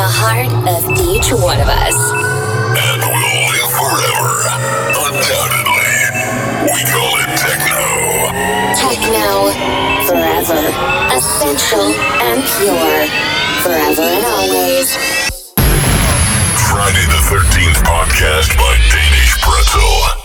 the heart of each one of us. And will live forever. Undoubtedly. We call it techno. Techno, forever. Essential and pure. Forever and always. Friday the 13th podcast by Danish Pretzel.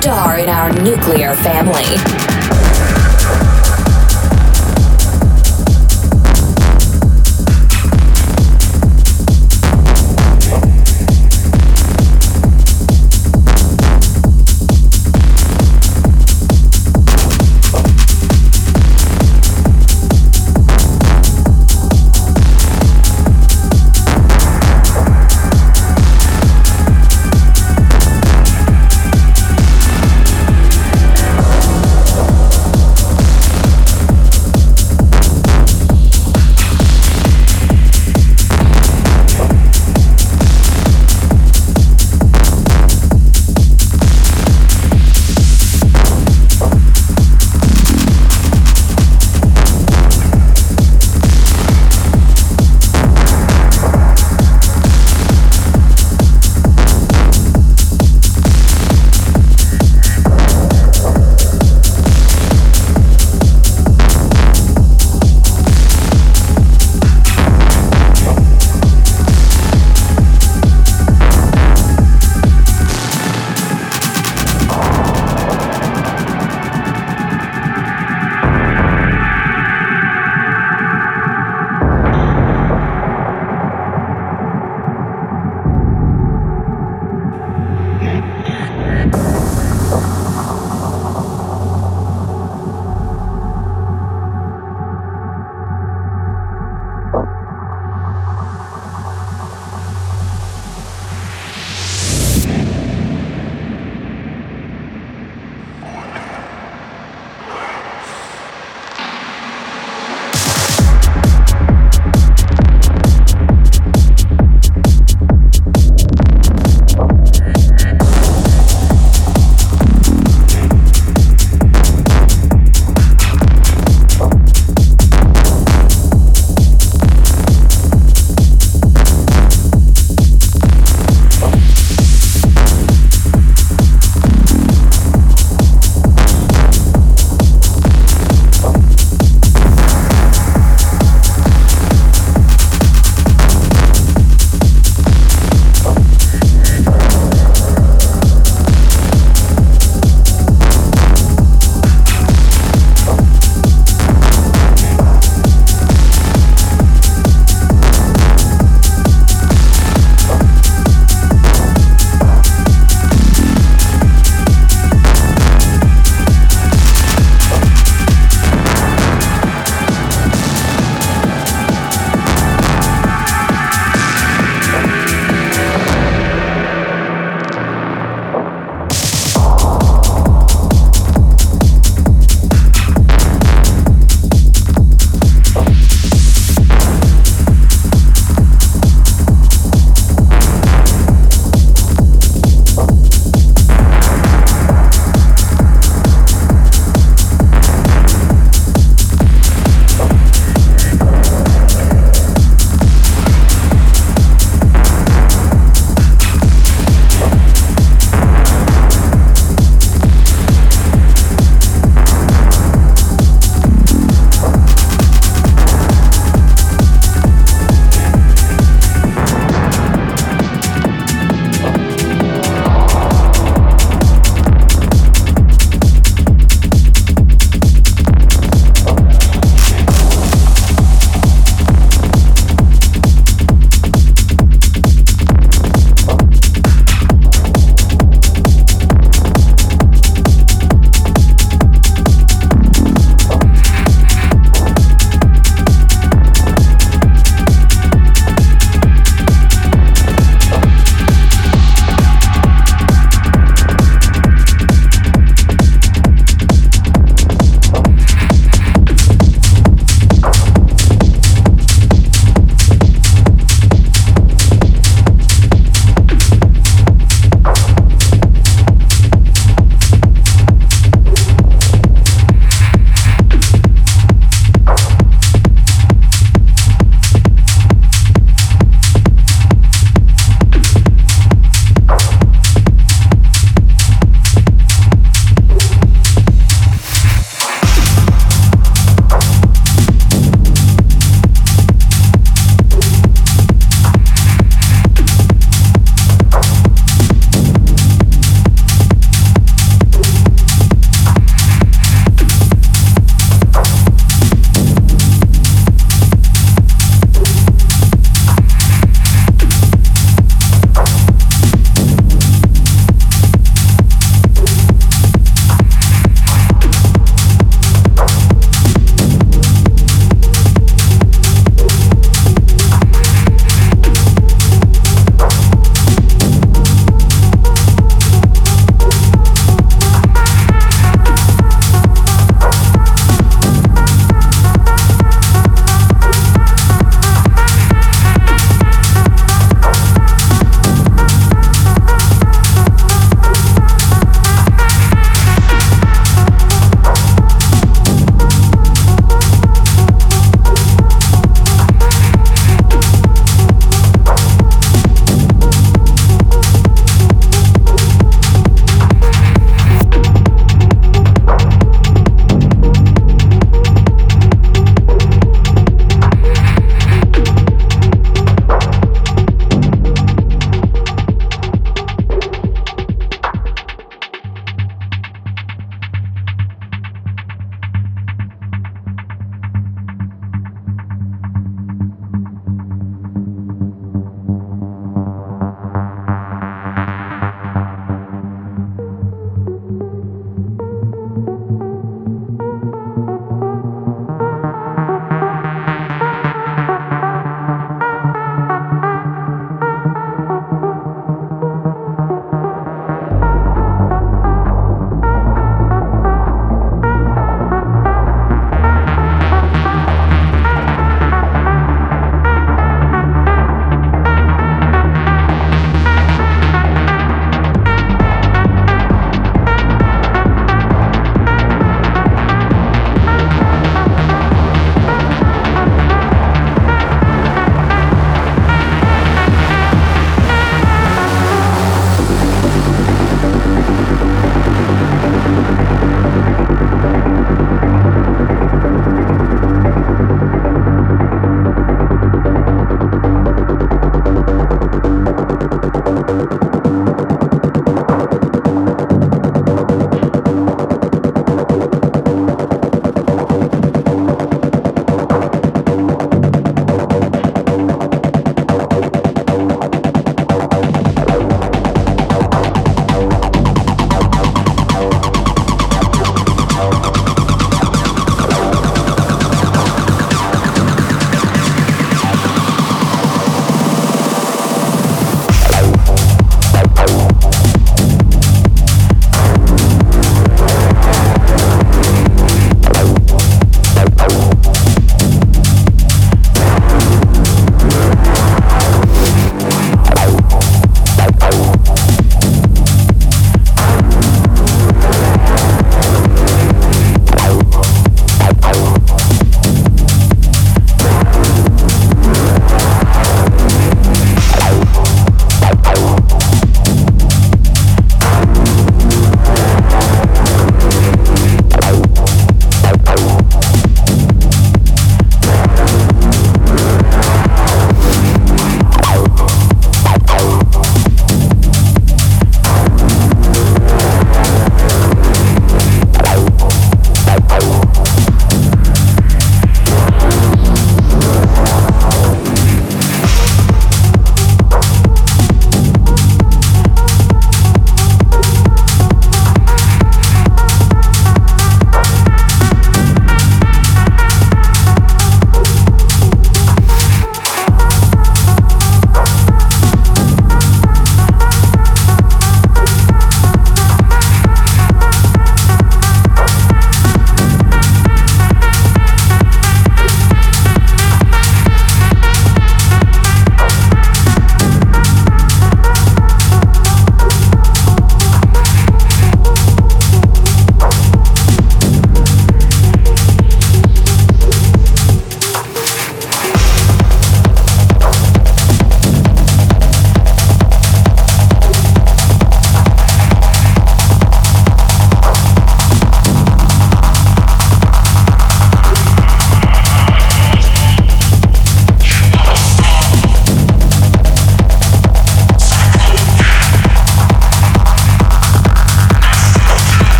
Star in our nuclear family.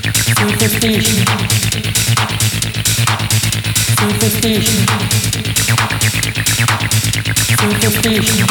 Superstition. Superstition. Superstition.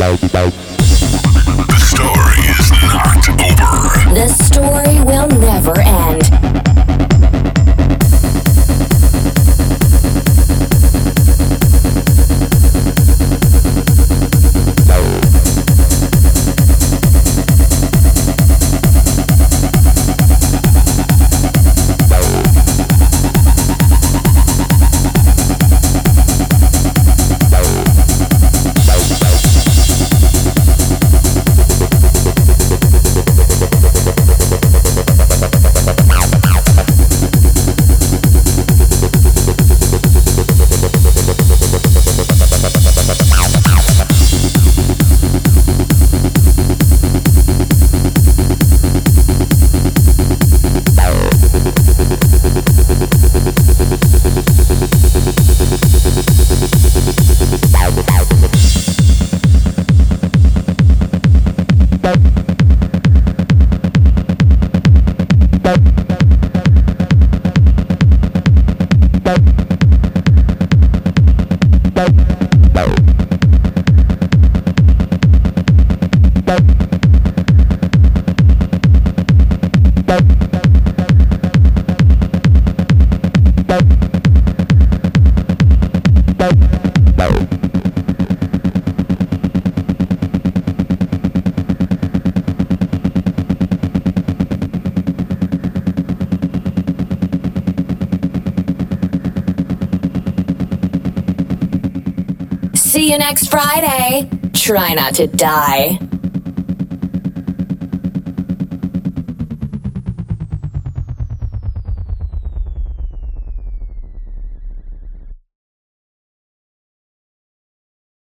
The story is not over. The story will never end. Try not to die.